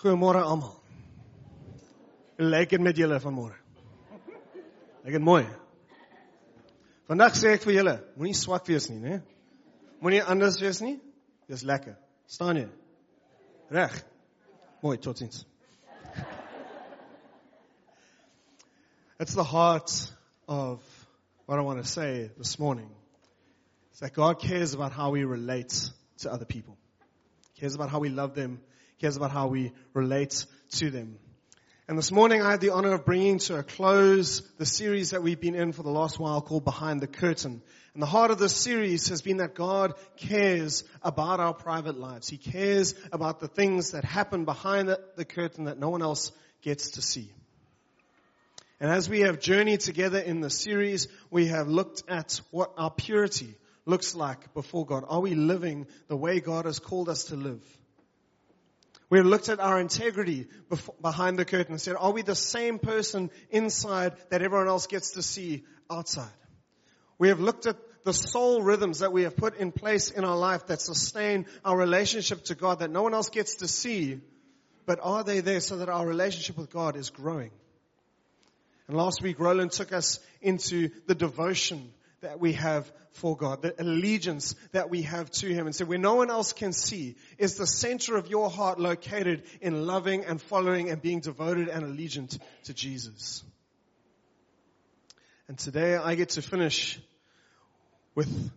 Goeiemôre almal. Lyk dit met julle vanmôre? Lyk dit mooi? Vandag sê ek vir julle, moenie swak wees nie, né? Moenie anders wees nie. Dis lekker. Staan jy? Reg. Mooi. It's the heart of what I want to say this morning. It's that God cares about how we relate to other people. He cares about how we love them cares about how we relate to them. And this morning I had the honor of bringing to a close the series that we've been in for the last while called Behind the Curtain. And the heart of this series has been that God cares about our private lives. He cares about the things that happen behind the, the curtain that no one else gets to see. And as we have journeyed together in the series, we have looked at what our purity looks like before God. Are we living the way God has called us to live? We have looked at our integrity behind the curtain and said, are we the same person inside that everyone else gets to see outside? We have looked at the soul rhythms that we have put in place in our life that sustain our relationship to God that no one else gets to see, but are they there so that our relationship with God is growing? And last week, Roland took us into the devotion that we have for God, the allegiance that we have to Him. And so where no one else can see is the center of your heart located in loving and following and being devoted and allegiant to Jesus. And today I get to finish with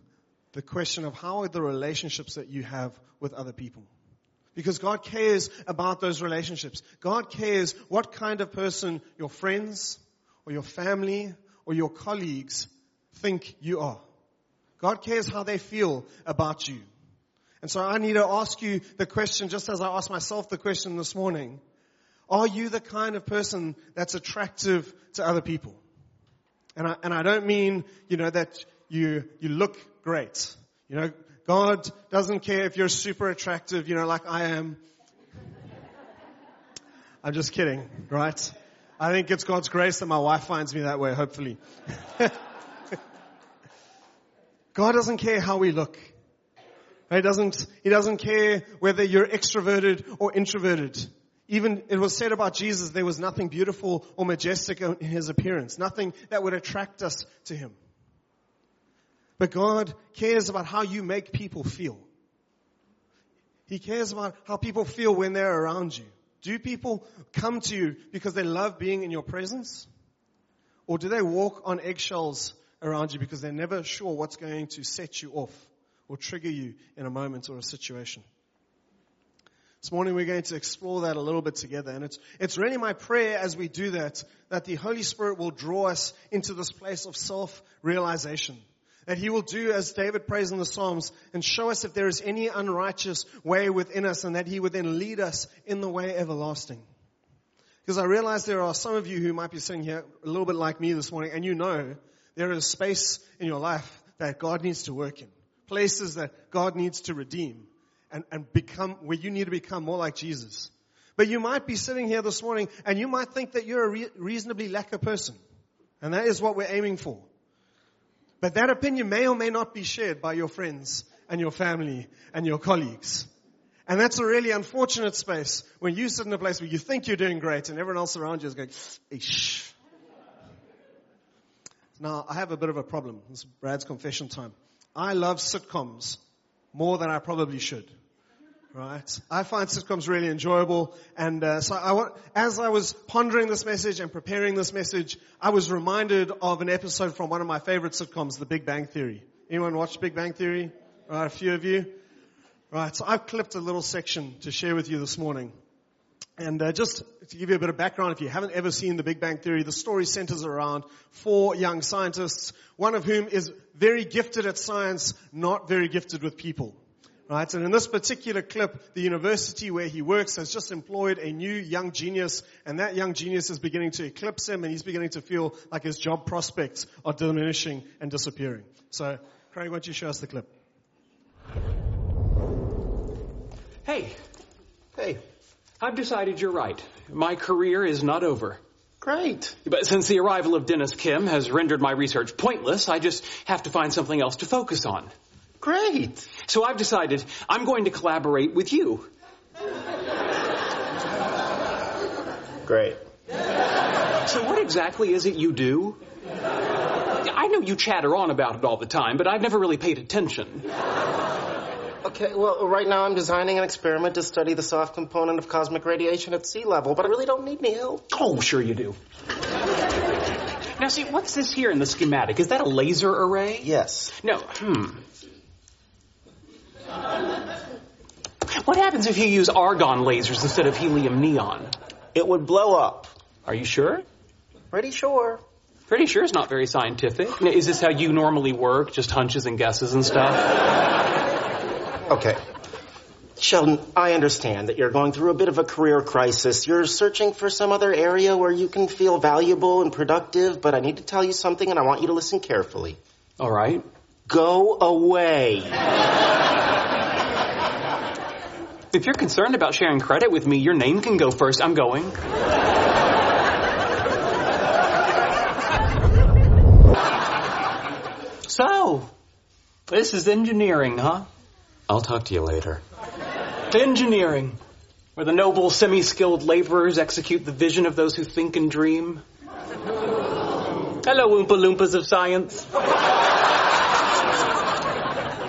the question of how are the relationships that you have with other people? Because God cares about those relationships. God cares what kind of person your friends or your family or your colleagues think you are. God cares how they feel about you. And so I need to ask you the question just as I asked myself the question this morning. Are you the kind of person that's attractive to other people? And I, and I don't mean, you know, that you, you look great. You know, God doesn't care if you're super attractive, you know, like I am. I'm just kidding, right? I think it's God's grace that my wife finds me that way, hopefully. God doesn't care how we look. He doesn't, he doesn't care whether you're extroverted or introverted. Even it was said about Jesus, there was nothing beautiful or majestic in his appearance, nothing that would attract us to him. But God cares about how you make people feel. He cares about how people feel when they're around you. Do people come to you because they love being in your presence? Or do they walk on eggshells around you because they're never sure what's going to set you off or trigger you in a moment or a situation. This morning we're going to explore that a little bit together. And it's, it's really my prayer as we do that, that the Holy Spirit will draw us into this place of self-realization. That He will do as David prays in the Psalms and show us if there is any unrighteous way within us and that He would then lead us in the way everlasting. Because I realize there are some of you who might be sitting here a little bit like me this morning and you know there is space in your life that God needs to work in. Places that God needs to redeem and, and become, where you need to become more like Jesus. But you might be sitting here this morning and you might think that you're a re- reasonably lekker person. And that is what we're aiming for. But that opinion may or may not be shared by your friends and your family and your colleagues. And that's a really unfortunate space when you sit in a place where you think you're doing great and everyone else around you is going, Eesh. Now, I have a bit of a problem. This is Brad's confession time. I love sitcoms more than I probably should. Right? I find sitcoms really enjoyable, and uh, so I as I was pondering this message and preparing this message, I was reminded of an episode from one of my favorite sitcoms, The Big Bang Theory. Anyone watch Big Bang Theory? Right, a few of you. Right, so I've clipped a little section to share with you this morning. And uh, just to give you a bit of background, if you haven't ever seen The Big Bang Theory, the story centers around four young scientists, one of whom is very gifted at science, not very gifted with people. Right? And in this particular clip, the university where he works has just employed a new young genius, and that young genius is beginning to eclipse him, and he's beginning to feel like his job prospects are diminishing and disappearing. So, Craig, why don't you show us the clip? Hey. Hey. I've decided you're right. My career is not over. Great. But since the arrival of Dennis Kim has rendered my research pointless, I just have to find something else to focus on. Great. So I've decided I'm going to collaborate with you. Great. So what exactly is it you do? I know you chatter on about it all the time, but I've never really paid attention. Okay, well, right now I'm designing an experiment to study the soft component of cosmic radiation at sea level, but I really don't need any help. Oh, sure you do. Now see, what's this here in the schematic? Is that a laser array? Yes. No, hmm. What happens if you use argon lasers instead of helium neon? It would blow up. Are you sure? Pretty sure. Pretty sure it's not very scientific. Now, Is this how you normally work? Just hunches and guesses and stuff? Okay. Sheldon, I understand that you're going through a bit of a career crisis. You're searching for some other area where you can feel valuable and productive, but I need to tell you something and I want you to listen carefully. All right. Go away. If you're concerned about sharing credit with me, your name can go first. I'm going. So, this is engineering, huh? I'll talk to you later. Engineering, where the noble, semi-skilled laborers execute the vision of those who think and dream. Hello, Oompa Loompas of science.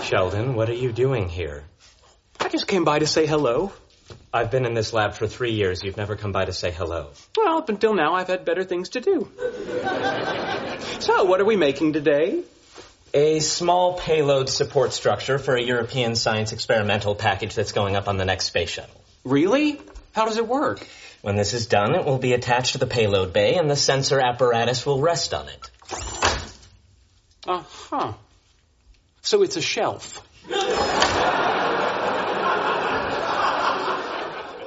Sheldon, what are you doing here? I just came by to say hello. I've been in this lab for three years. You've never come by to say hello. Well, up until now, I've had better things to do. So, what are we making today? A small payload support structure for a European science experimental package that's going up on the next space shuttle. Really? How does it work? When this is done, it will be attached to the payload bay and the sensor apparatus will rest on it. Uh huh. So it's a shelf.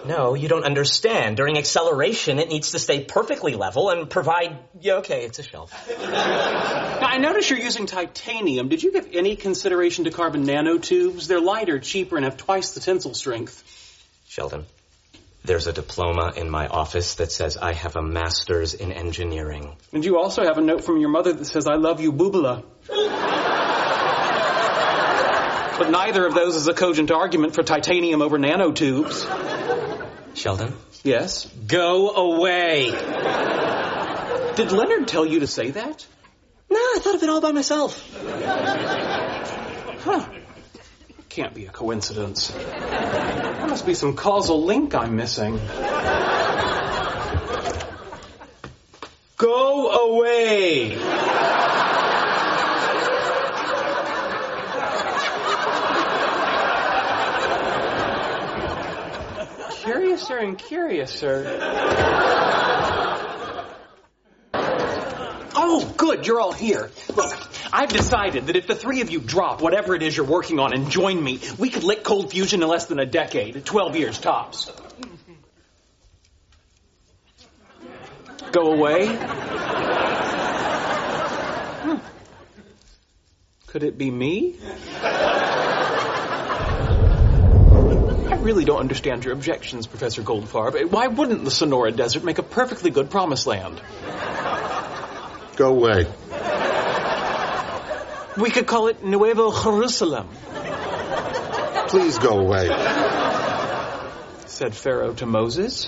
No, you don't understand. During acceleration, it needs to stay perfectly level and provide. Yeah, okay, it's a shelf. Now, I notice you're using titanium. Did you give any consideration to carbon nanotubes? They're lighter, cheaper, and have twice the tensile strength. Sheldon, there's a diploma in my office that says I have a master's in engineering. And you also have a note from your mother that says, I love you, boobala. but neither of those is a cogent argument for titanium over nanotubes. Sheldon, Yes? go away. Did Leonard tell you to say that? No, I thought of it all by myself. Huh. Can't be a coincidence. There must be some causal link I'm missing. Go away! Curiouser and curious, sir. Oh, good, you're all here. Look, I've decided that if the three of you drop whatever it is you're working on and join me, we could lick cold fusion in less than a decade, 12 years tops. Go away? Hmm. Could it be me? I really don't understand your objections, Professor Goldfarb. Why wouldn't the Sonora Desert make a perfectly good promised land? Go away. We could call it Nuevo Jerusalem, Please go away. said Pharaoh to Moses.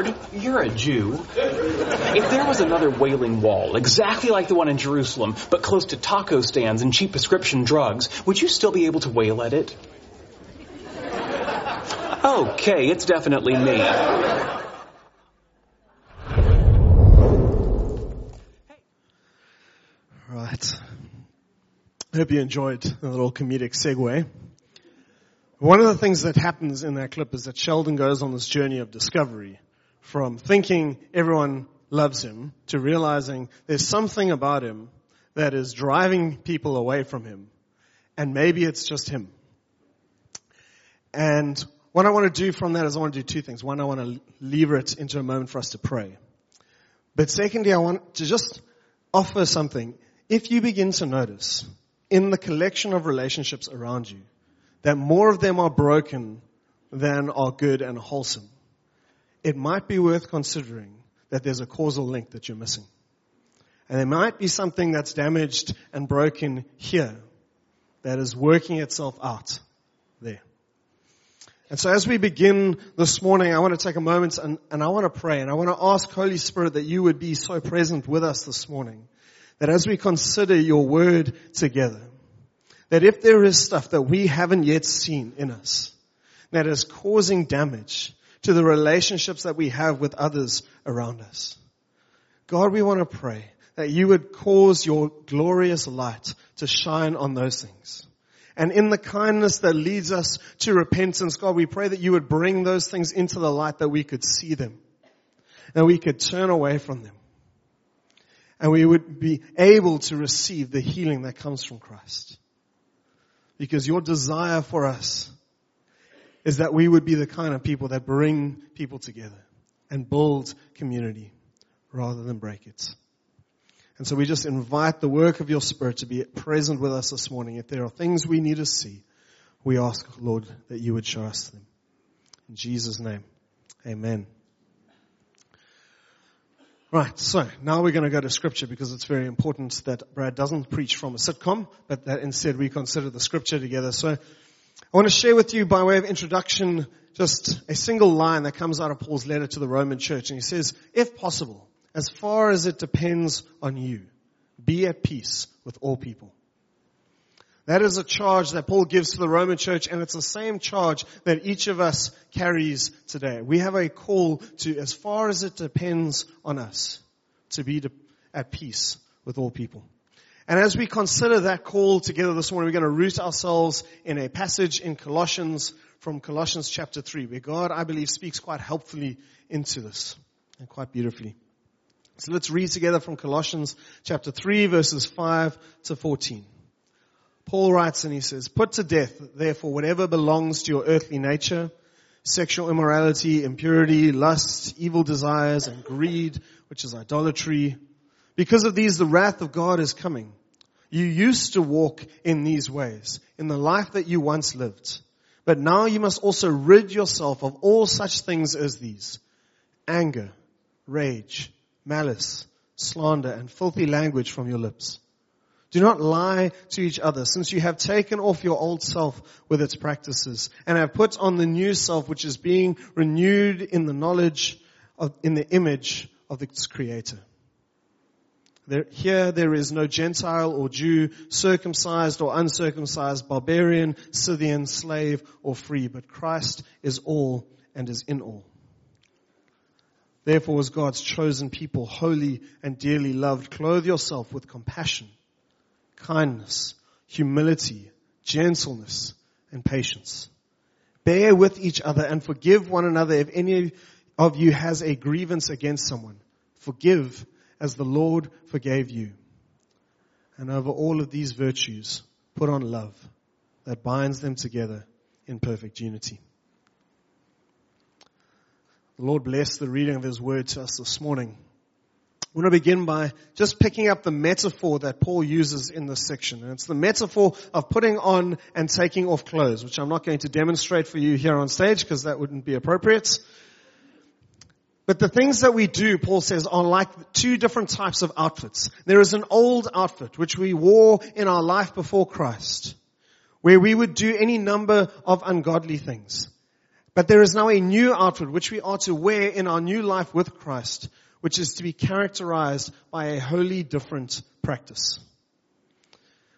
Howard, you're a Jew. If there was another wailing wall, exactly like the one in Jerusalem, but close to taco stands and cheap prescription drugs, would you still be able to wail at it? Okay, it's definitely me. Right. I hope you enjoyed the little comedic segue. One of the things that happens in that clip is that Sheldon goes on this journey of discovery from thinking everyone loves him to realizing there's something about him that is driving people away from him. And maybe it's just him. And what I want to do from that is I want to do two things. One, I want to lever it into a moment for us to pray. But secondly, I want to just offer something. If you begin to notice in the collection of relationships around you that more of them are broken than are good and wholesome, it might be worth considering that there's a causal link that you're missing. And there might be something that's damaged and broken here that is working itself out there. And so as we begin this morning, I want to take a moment and, and I want to pray and I want to ask Holy Spirit that you would be so present with us this morning. That as we consider your word together, that if there is stuff that we haven't yet seen in us that is causing damage to the relationships that we have with others around us, God, we want to pray that you would cause your glorious light to shine on those things. And in the kindness that leads us to repentance, God, we pray that you would bring those things into the light that we could see them. And we could turn away from them. And we would be able to receive the healing that comes from Christ. Because your desire for us is that we would be the kind of people that bring people together and build community rather than break it. And so we just invite the work of your Spirit to be present with us this morning. If there are things we need to see, we ask, Lord, that you would show us them. In Jesus' name, amen. Right, so now we're going to go to scripture because it's very important that Brad doesn't preach from a sitcom, but that instead we consider the scripture together. So I want to share with you by way of introduction just a single line that comes out of Paul's letter to the Roman church. And he says, if possible, as far as it depends on you, be at peace with all people. That is a charge that Paul gives to the Roman church and it's the same charge that each of us carries today. We have a call to, as far as it depends on us, to be at peace with all people. And as we consider that call together this morning, we're going to root ourselves in a passage in Colossians from Colossians chapter 3, where God, I believe, speaks quite helpfully into this and quite beautifully. So let's read together from Colossians chapter 3 verses 5 to 14. Paul writes and he says, put to death therefore whatever belongs to your earthly nature, sexual immorality, impurity, lust, evil desires, and greed, which is idolatry. Because of these the wrath of God is coming. You used to walk in these ways, in the life that you once lived. But now you must also rid yourself of all such things as these. Anger, rage, malice, slander, and filthy language from your lips. Do not lie to each other, since you have taken off your old self with its practices, and have put on the new self, which is being renewed in the knowledge of, in the image of its creator. Here there is no Gentile or Jew, circumcised or uncircumcised, barbarian, Scythian, slave or free, but Christ is all and is in all. Therefore, as God's chosen people, holy and dearly loved, clothe yourself with compassion, kindness, humility, gentleness, and patience. Bear with each other and forgive one another if any of you has a grievance against someone. Forgive as the Lord forgave you. And over all of these virtues, put on love that binds them together in perfect unity. The Lord bless the reading of His word to us this morning. I want to begin by just picking up the metaphor that Paul uses in this section. And it's the metaphor of putting on and taking off clothes, which I'm not going to demonstrate for you here on stage because that wouldn't be appropriate. But the things that we do, Paul says, are like two different types of outfits. There is an old outfit which we wore in our life before Christ, where we would do any number of ungodly things. But there is now a new outfit which we are to wear in our new life with Christ, which is to be characterized by a wholly different practice.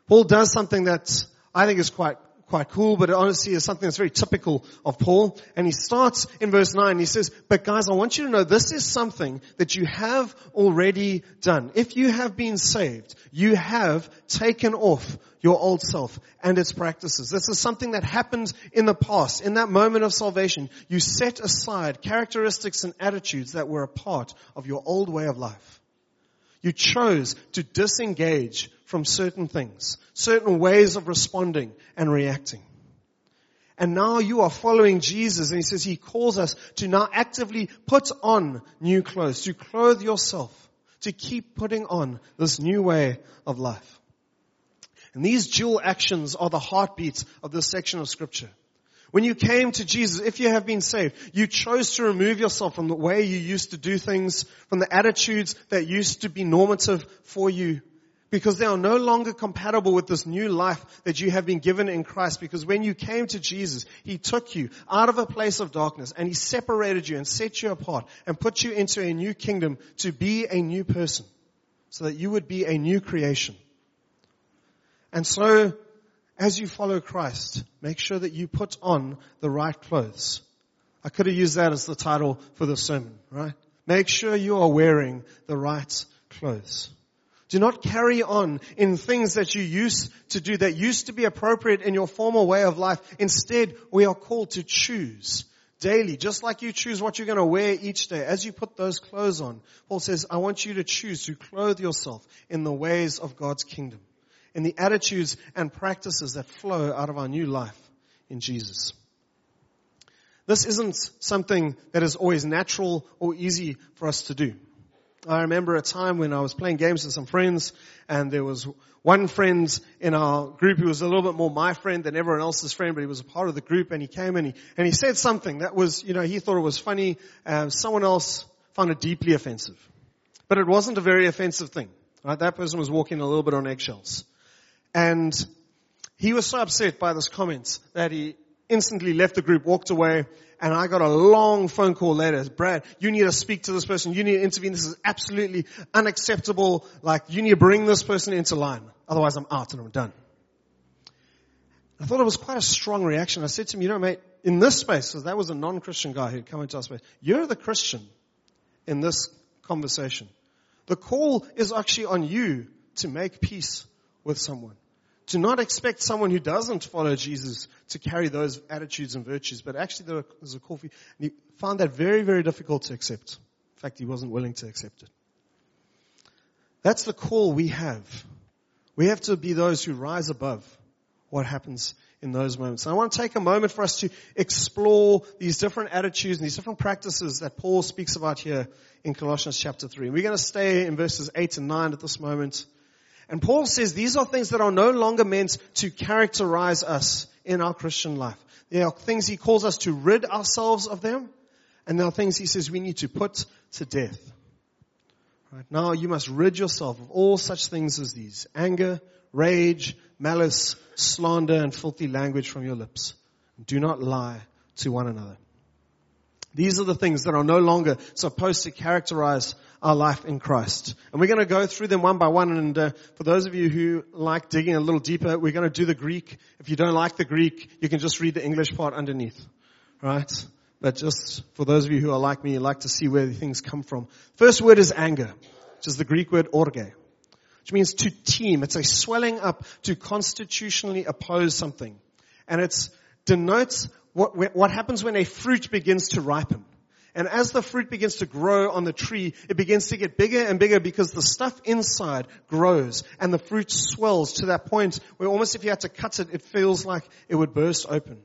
Paul does something that I think is quite quite cool, but it honestly is something that's very typical of Paul. And he starts in verse 9. He says, but guys, I want you to know this is something that you have already done. If you have been saved, you have taken off your old self and its practices. This is something that happened in the past. In that moment of salvation, you set aside characteristics and attitudes that were a part of your old way of life. You chose to disengage from certain things, certain ways of responding and reacting. And now you are following Jesus and he says he calls us to now actively put on new clothes, to clothe yourself, to keep putting on this new way of life. And these dual actions are the heartbeats of this section of scripture. When you came to Jesus, if you have been saved, you chose to remove yourself from the way you used to do things, from the attitudes that used to be normative for you. Because they are no longer compatible with this new life that you have been given in Christ. Because when you came to Jesus, He took you out of a place of darkness and He separated you and set you apart and put you into a new kingdom to be a new person so that you would be a new creation. And so, as you follow Christ, make sure that you put on the right clothes. I could have used that as the title for the sermon, right? Make sure you are wearing the right clothes. Do not carry on in things that you used to do that used to be appropriate in your former way of life. Instead, we are called to choose daily, just like you choose what you're going to wear each day. As you put those clothes on, Paul says, I want you to choose to clothe yourself in the ways of God's kingdom, in the attitudes and practices that flow out of our new life in Jesus. This isn't something that is always natural or easy for us to do. I remember a time when I was playing games with some friends and there was one friend in our group who was a little bit more my friend than everyone else's friend, but he was a part of the group and he came and he, and he said something that was, you know, he thought it was funny. Someone else found it deeply offensive. But it wasn't a very offensive thing. Right? That person was walking a little bit on eggshells. And he was so upset by this comment that he instantly left the group, walked away, and I got a long phone call later. Brad, you need to speak to this person. You need to intervene. This is absolutely unacceptable. Like, you need to bring this person into line. Otherwise I'm out and I'm done. I thought it was quite a strong reaction. I said to him, you know, mate, in this space, because that was a non-Christian guy who'd come into our space, you're the Christian in this conversation. The call is actually on you to make peace with someone. To not expect someone who doesn't follow Jesus to carry those attitudes and virtues, but actually there's a call for you. And he found that very, very difficult to accept. In fact, he wasn't willing to accept it. That's the call we have. We have to be those who rise above what happens in those moments. And I want to take a moment for us to explore these different attitudes and these different practices that Paul speaks about here in Colossians chapter 3. We're going to stay in verses 8 and 9 at this moment. And Paul says these are things that are no longer meant to characterize us in our Christian life. There are things he calls us to rid ourselves of them, and there are things he says we need to put to death. Right now you must rid yourself of all such things as these. Anger, rage, malice, slander, and filthy language from your lips. Do not lie to one another. These are the things that are no longer supposed to characterize our life in Christ. And we're going to go through them one by one. And uh, for those of you who like digging a little deeper, we're going to do the Greek. If you don't like the Greek, you can just read the English part underneath. Right? But just for those of you who are like me, you like to see where things come from. First word is anger, which is the Greek word orge, which means to teem. It's a swelling up to constitutionally oppose something. And it denotes what, what happens when a fruit begins to ripen. And as the fruit begins to grow on the tree, it begins to get bigger and bigger because the stuff inside grows and the fruit swells to that point where almost if you had to cut it, it feels like it would burst open.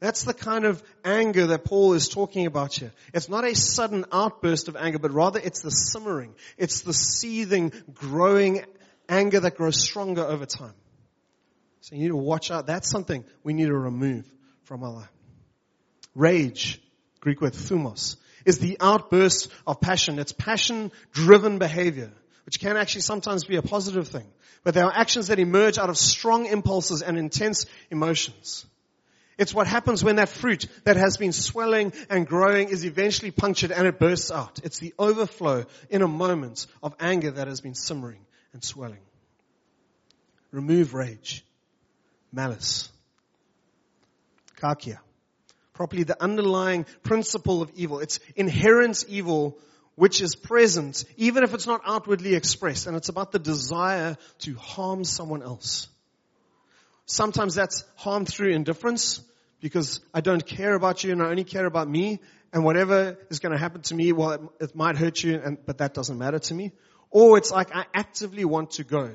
That's the kind of anger that Paul is talking about here. It's not a sudden outburst of anger, but rather it's the simmering. It's the seething, growing anger that grows stronger over time. So you need to watch out. That's something we need to remove from our life. Rage, Greek word thumos, is the outburst of passion. It's passion driven behavior, which can actually sometimes be a positive thing. But there are actions that emerge out of strong impulses and intense emotions. It's what happens when that fruit that has been swelling and growing is eventually punctured and it bursts out. It's the overflow in a moment of anger that has been simmering and swelling. Remove rage, malice, kakia, properly the underlying principle of evil. It's inherent evil which is present even if it's not outwardly expressed and it's about the desire to harm someone else. Sometimes that's harm through indifference because I don't care about you and I only care about me and whatever is going to happen to me, well, it, it might hurt you and, but that doesn't matter to me. Or it's like I actively want to go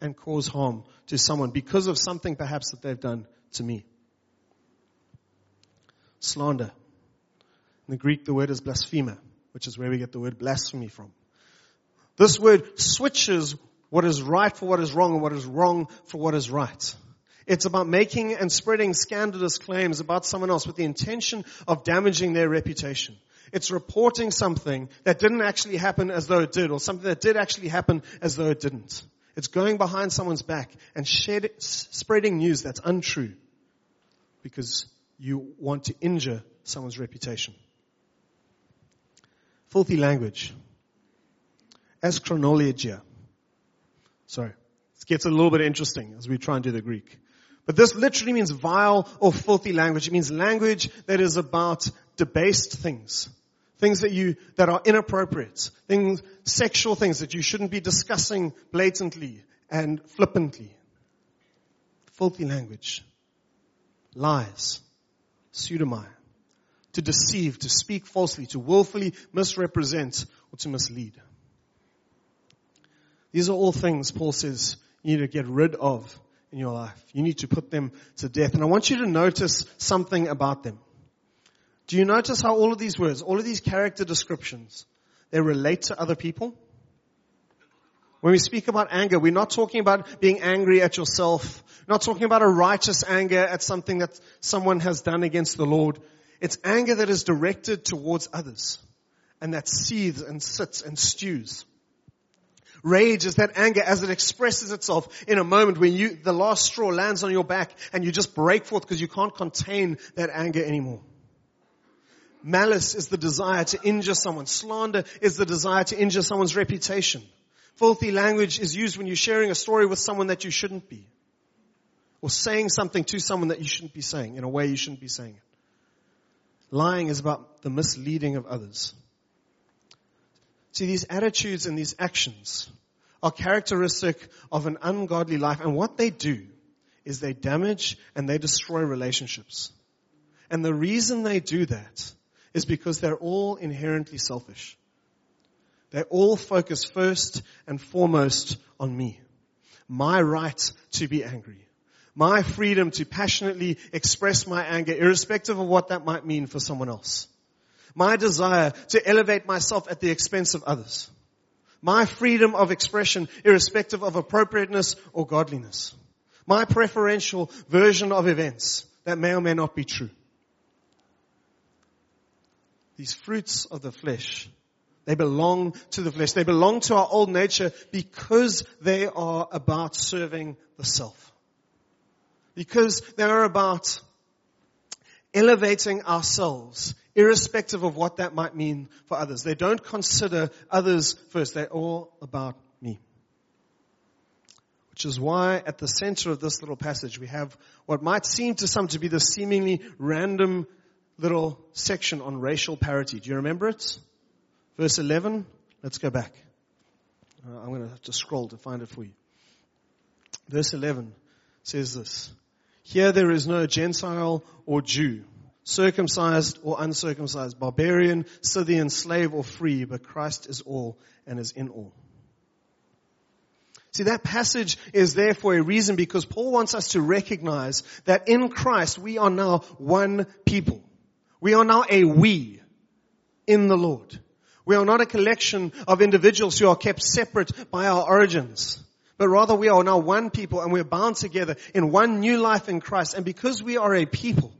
and cause harm to someone because of something perhaps that they've done to me slander. In the Greek, the word is blasphemia, which is where we get the word blasphemy from. This word switches what is right for what is wrong and what is wrong for what is right. It's about making and spreading scandalous claims about someone else with the intention of damaging their reputation. It's reporting something that didn't actually happen as though it did, or something that did actually happen as though it didn't. It's going behind someone's back and shed, spreading news that's untrue because you want to injure someone's reputation. Filthy language. Askronologia. Sorry. It gets a little bit interesting as we try and do the Greek. But this literally means vile or filthy language. It means language that is about debased things. Things that you, that are inappropriate. Things, sexual things that you shouldn't be discussing blatantly and flippantly. Filthy language. Lies. Pseudomai. To deceive, to speak falsely, to willfully misrepresent, or to mislead. These are all things Paul says you need to get rid of in your life. You need to put them to death. And I want you to notice something about them. Do you notice how all of these words, all of these character descriptions, they relate to other people? When we speak about anger, we're not talking about being angry at yourself, we're not talking about a righteous anger at something that someone has done against the Lord. It's anger that is directed towards others and that seethes and sits and stews. Rage is that anger as it expresses itself in a moment when you, the last straw lands on your back and you just break forth because you can't contain that anger anymore. Malice is the desire to injure someone. Slander is the desire to injure someone's reputation. Filthy language is used when you're sharing a story with someone that you shouldn't be. Or saying something to someone that you shouldn't be saying in a way you shouldn't be saying it. Lying is about the misleading of others. See, these attitudes and these actions are characteristic of an ungodly life and what they do is they damage and they destroy relationships. And the reason they do that is because they're all inherently selfish. They all focus first and foremost on me. My right to be angry. My freedom to passionately express my anger irrespective of what that might mean for someone else. My desire to elevate myself at the expense of others. My freedom of expression irrespective of appropriateness or godliness. My preferential version of events that may or may not be true these fruits of the flesh, they belong to the flesh. They belong to our old nature because they are about serving the self. Because they are about elevating ourselves, irrespective of what that might mean for others. They don't consider others first. They're all about me. Which is why at the center of this little passage we have what might seem to some to be the seemingly random little section on racial parity. Do you remember it? Verse 11. Let's go back. Uh, I'm going to have to scroll to find it for you. Verse 11 says this. Here there is no Gentile or Jew, circumcised or uncircumcised, barbarian, Scythian, slave or free, but Christ is all and is in all. See, that passage is there for a reason because Paul wants us to recognize that in Christ we are now one people. We are now a we in the Lord. We are not a collection of individuals who are kept separate by our origins, but rather we are now one people and we're bound together in one new life in Christ. And because we are a people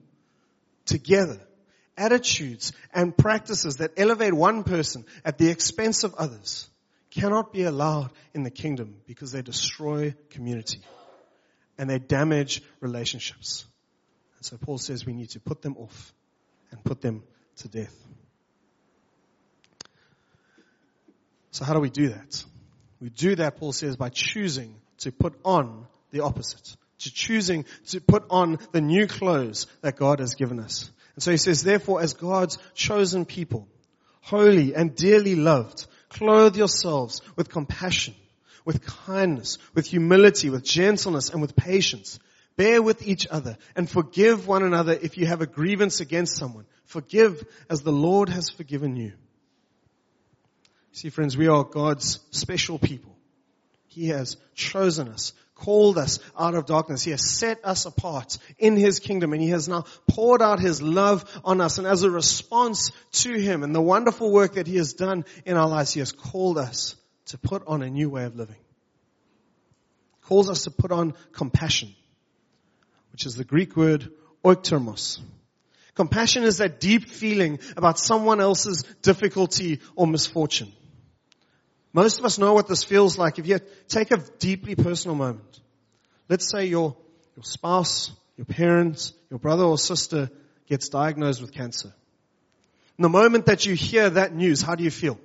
together, attitudes and practices that elevate one person at the expense of others cannot be allowed in the kingdom because they destroy community and they damage relationships. And so Paul says we need to put them off and put them to death. So how do we do that? We do that, Paul says, by choosing to put on the opposite. To choosing to put on the new clothes that God has given us. And so he says, therefore, as God's chosen people, holy and dearly loved, clothe yourselves with compassion, with kindness, with humility, with gentleness, and with patience. Bear with each other and forgive one another if you have a grievance against someone. Forgive as the Lord has forgiven you. See friends, we are God's special people. He has chosen us, called us out of darkness. He has set us apart in His kingdom and He has now poured out His love on us. And as a response to Him and the wonderful work that He has done in our lives, He has called us to put on a new way of living. Calls us to put on compassion which is the Greek word oiktirmos. Compassion is that deep feeling about someone else's difficulty or misfortune. Most of us know what this feels like. If you take a deeply personal moment, let's say your, your spouse, your parents, your brother or sister gets diagnosed with cancer. In the moment that you hear that news, how do you feel?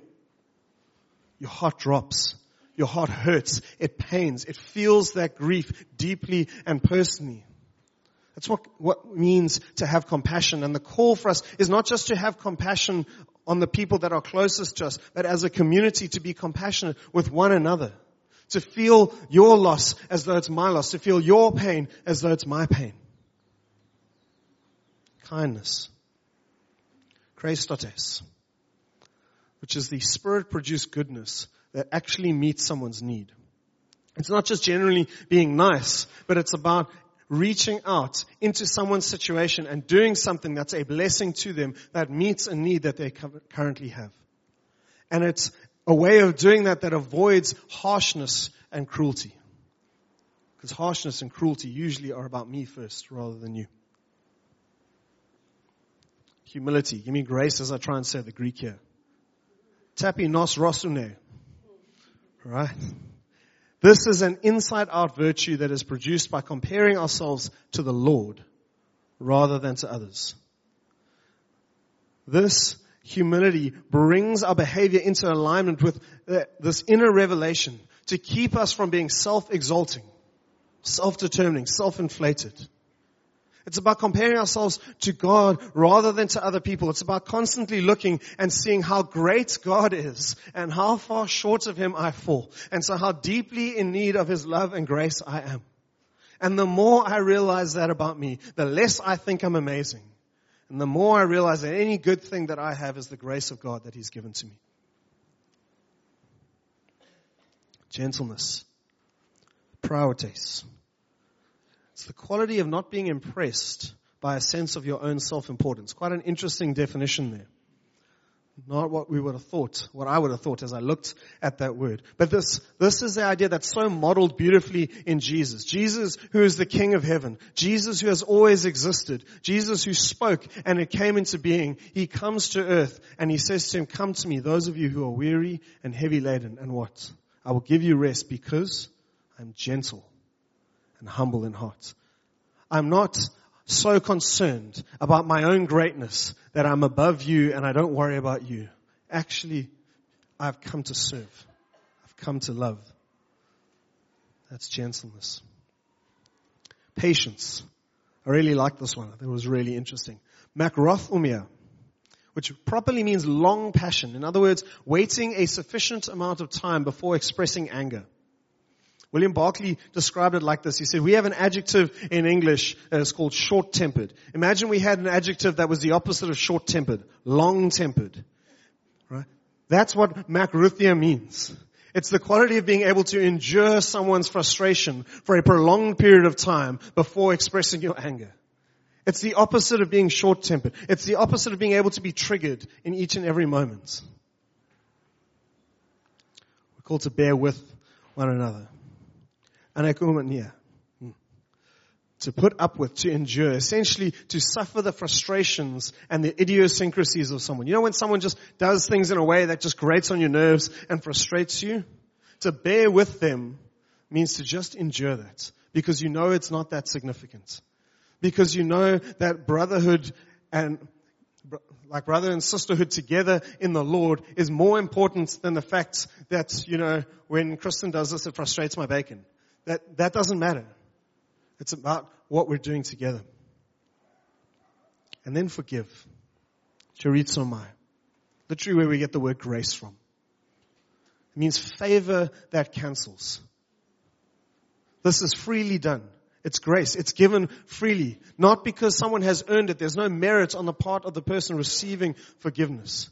Your heart drops. Your heart hurts. It pains. It feels that grief deeply and personally. That's what, what means to have compassion. And the call for us is not just to have compassion on the people that are closest to us, but as a community to be compassionate with one another. To feel your loss as though it's my loss. To feel your pain as though it's my pain. Kindness. Chrestotes. Which is the spirit produced goodness that actually meets someone's need. It's not just generally being nice, but it's about reaching out into someone's situation and doing something that's a blessing to them that meets a need that they currently have. And it's a way of doing that that avoids harshness and cruelty. Because harshness and cruelty usually are about me first rather than you. Humility. Give me grace as I try and say the Greek here. Tapeinophrosune. Right? This is an inside out virtue that is produced by comparing ourselves to the Lord rather than to others. This humility brings our behavior into alignment with uh, this inner revelation to keep us from being self-exalting, self-determining, self-inflated. It's about comparing ourselves to God rather than to other people. It's about constantly looking and seeing how great God is and how far short of Him I fall. And so how deeply in need of His love and grace I am. And the more I realize that about me, the less I think I'm amazing. And the more I realize that any good thing that I have is the grace of God that He's given to me. Gentleness. Praotes. It's the quality of not being impressed by a sense of your own self-importance. Quite an interesting definition there. Not what we would have thought, what I would have thought as I looked at that word. But this, this is the idea that's so modeled beautifully in Jesus. Jesus who is the King of heaven. Jesus who has always existed. Jesus who spoke and it came into being. He comes to earth and he says to him, come to me, those of you who are weary and heavy laden. And what? I will give you rest because I'm gentle and humble in heart. I'm not so concerned about my own greatness that I'm above you and I don't worry about you. Actually, I've come to serve. I've come to love. That's gentleness. Patience. I really like this one. I think It was really interesting. Makrothumia, which properly means long passion. In other words, waiting a sufficient amount of time before expressing anger. William Barclay described it like this. He said, we have an adjective in English that is called short-tempered. Imagine we had an adjective that was the opposite of short-tempered, long-tempered. Right? That's what makrothumia means. It's the quality of being able to endure someone's frustration for a prolonged period of time before expressing your anger. It's the opposite of being short-tempered. It's the opposite of being able to be triggered in each and every moment. We're called to bear with one another anechomenoi. Hmm. To put up with, to endure, essentially to suffer the frustrations and the idiosyncrasies of someone. You know when someone just does things in a way that just grates on your nerves and frustrates you? To bear with them means to just endure that because you know it's not that significant. Because you know that brotherhood and like brother and sisterhood together in the Lord is more important than the fact that, you know, when Kristen does this, it frustrates my bacon. That, that doesn't matter. It's about what we're doing together. And then forgive. Charizomai. Literally where we get the word grace from. It means favor that cancels. This is freely done. It's grace. It's given freely. Not because someone has earned it. There's no merit on the part of the person receiving forgiveness.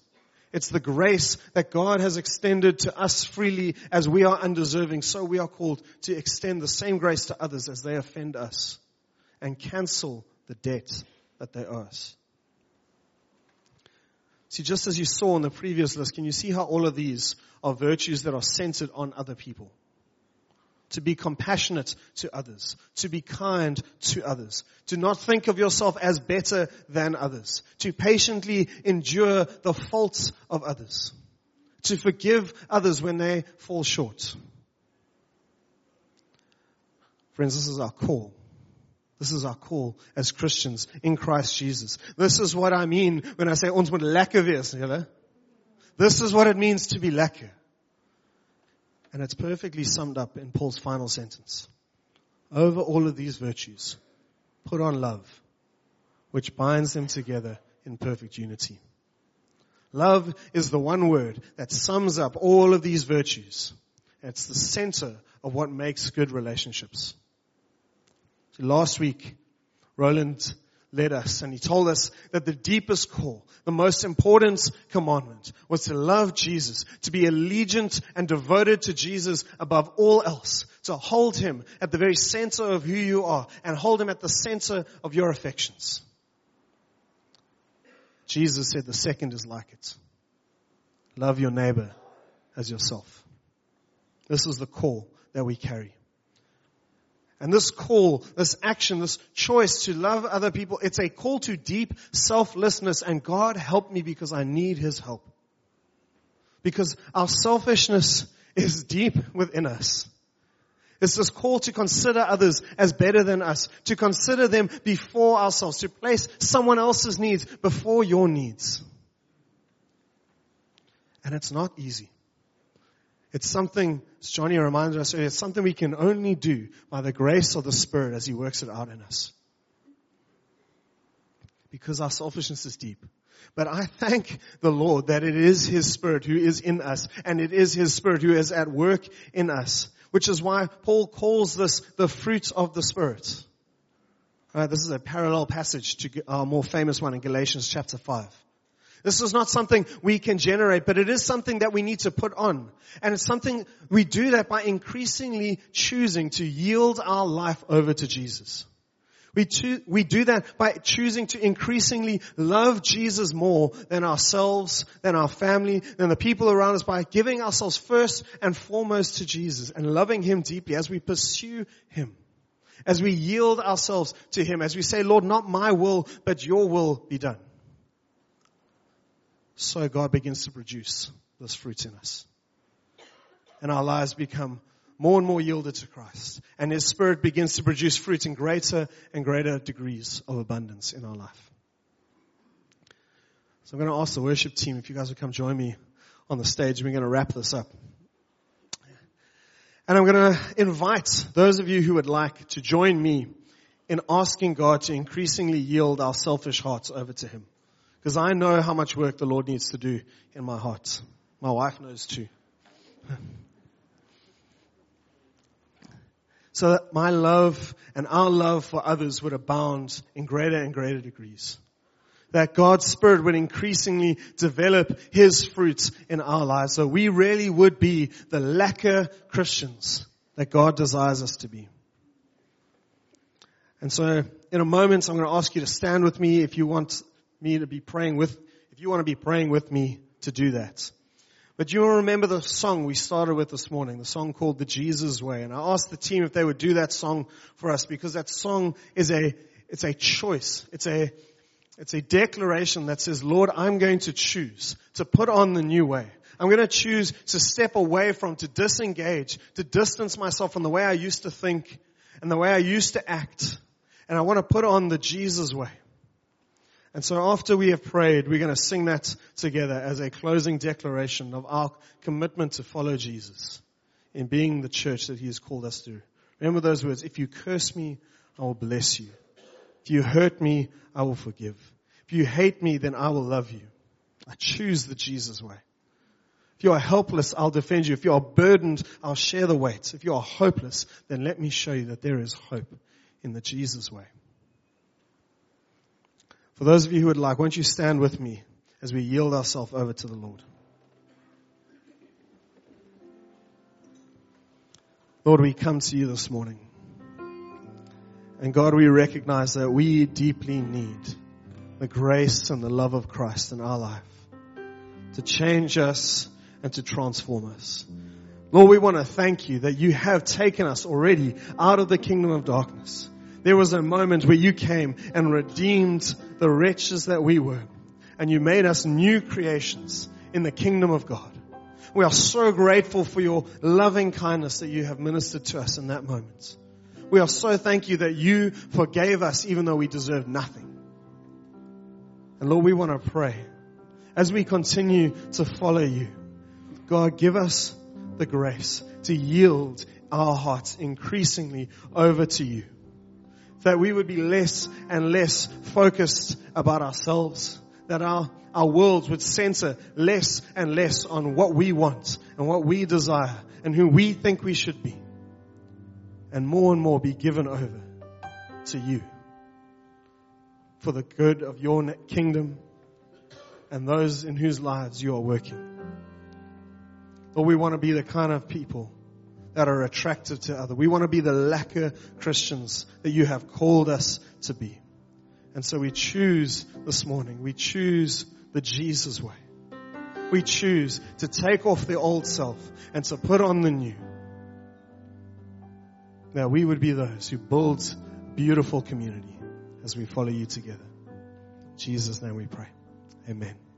It's the grace that God has extended to us freely as we are undeserving. So we are called to extend the same grace to others as they offend us and cancel the debt that they owe us. See, just as you saw in the previous list, can you see how all of these are virtues that are centered on other people? To be compassionate to others, to be kind to others, to not think of yourself as better than others, to patiently endure the faults of others. to forgive others when they fall short. Friends, this is our call. This is our call as Christians in Christ Jesus. This is what I mean when I say ons moet lekker wees. This is what it means to be lekker. And it's perfectly summed up in Paul's final sentence. Over all of these virtues, put on love, which binds them together in perfect unity. Love is the one word that sums up all of these virtues. It's the center of what makes good relationships. So last week, Roland led us and he told us that the deepest call, the most important commandment was to love Jesus, to be allegiant and devoted to Jesus above all else, to hold him at the very center of who you are and hold him at the center of your affections. Jesus said the second is like it. Love your neighbor as yourself. This is the call that we carry. And this call, this action, this choice to love other people, it's a call to deep selflessness and God help me because I need His help. Because our selfishness is deep within us. It's this call to consider others as better than us, to consider them before ourselves, to place someone else's needs before your needs. And it's not easy. It's something, as Johnny reminded us earlier, it's something we can only do by the grace of the Spirit as He works it out in us. Because our selfishness is deep. But I thank the Lord that it is His Spirit who is in us, and it is His Spirit who is at work in us which is why Paul calls this the fruit of the Spirit. Right, this is a parallel passage to our more famous one in Galatians chapter 5. This is not something we can generate, but it is something that we need to put on. And it's something we do that by increasingly choosing to yield our life over to Jesus. We, we do that by choosing to increasingly love Jesus more than ourselves, than our family, than the people around us by giving ourselves first and foremost to Jesus and loving Him deeply as we pursue Him. As we yield ourselves to Him, as we say, Lord, not my will, but your will be done. So God begins to produce this fruit in us. And our lives become more and more yielded to Christ. And His Spirit begins to produce fruit in greater and greater degrees of abundance in our life. So I'm going to ask the worship team if you guys would come join me on the stage. We're going to wrap this up. And I'm going to invite those of you who would like to join me in asking God to increasingly yield our selfish hearts over to Him. Because I know how much work the Lord needs to do in my heart. My wife knows too. so that my love and our love for others would abound in greater and greater degrees. That God's Spirit would increasingly develop His fruits in our lives. So we really would be the lekker Christians that God desires us to be. And so in a moment, I'm going to ask you to stand with me if you want me to be praying with, if you want to be praying with me to do that. But you will remember the song we started with this morning, the song called The Jesus Way. And I asked the team if they would do that song for us because that song is a, it's a choice. It's a, it's a declaration that says, Lord, I'm going to choose to put on the new way. I'm going to choose to step away from, to disengage, to distance myself from the way I used to think and the way I used to act. And I want to put on the Jesus way. And so after we have prayed, we're going to sing that together as a closing declaration of our commitment to follow Jesus in being the church that he has called us to. Remember those words. If you curse me, I will bless you. If you hurt me, I will forgive. If you hate me, then I will love you. I choose the Jesus way. If you are helpless, I'll defend you. If you are burdened, I'll share the weight. If you are hopeless, then let me show you that there is hope in the Jesus way. For those of you who would like, won't you stand with me as we yield ourselves over to the Lord? Lord, we come to you this morning. And God, we recognize that we deeply need the grace and the love of Christ in our life to change us and to transform us. Lord, we want to thank you that you have taken us already out of the kingdom of darkness there was a moment where you came and redeemed the wretches that we were. And you made us new creations in the kingdom of God. We are so grateful for your loving kindness that you have ministered to us in that moment. We are so thank you that you forgave us even though we deserved nothing. And Lord, we want to pray as we continue to follow you. God, give us the grace to yield our hearts increasingly over to you. That we would be less and less focused about ourselves. That our, our worlds would center less and less on what we want and what we desire and who we think we should be. And more and more be given over to you for the good of your kingdom and those in whose lives you are working. Lord, we want to be the kind of people that are attractive to others. We want to be the lekker Christians that you have called us to be. And so we choose this morning, we choose the Jesus way. We choose to take off the old self and to put on the new. That we would be those who build beautiful community as we follow you together. In Jesus' name we pray. Amen.